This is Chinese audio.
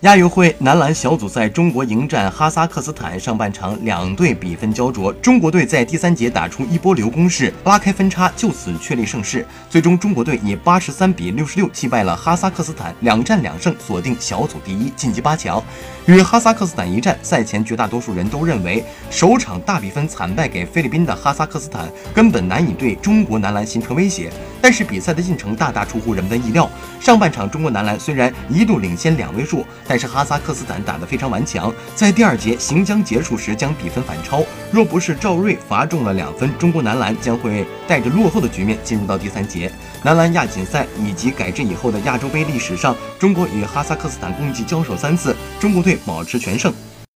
亚运会男篮小组赛，中国迎战哈萨克斯坦。上半场两队比分焦灼，中国队在第三节打出一波流攻势，拉开分差，就此确立胜势。最终，中国队以八十三比六十六击败了哈萨克斯坦，两战两胜，锁定小组第一，晋级八强。与哈萨克斯坦一战，赛前绝大多数人都认为，首场大比分惨败给菲律宾的哈萨克斯坦根本难以对中国男篮形成威胁。但是比赛的进程大大出乎人们的意料。上半场，中国男篮虽然一度领先两位数，但是哈萨克斯坦打得非常顽强，在第二节行将结束时将比分反超。若不是赵睿罚中了两分，中国男篮将会带着落后的局面进入到第三节。男篮亚锦赛以及改制以后的亚洲杯历史上，中国与哈萨克斯坦共计交手三次，中国队保持全胜。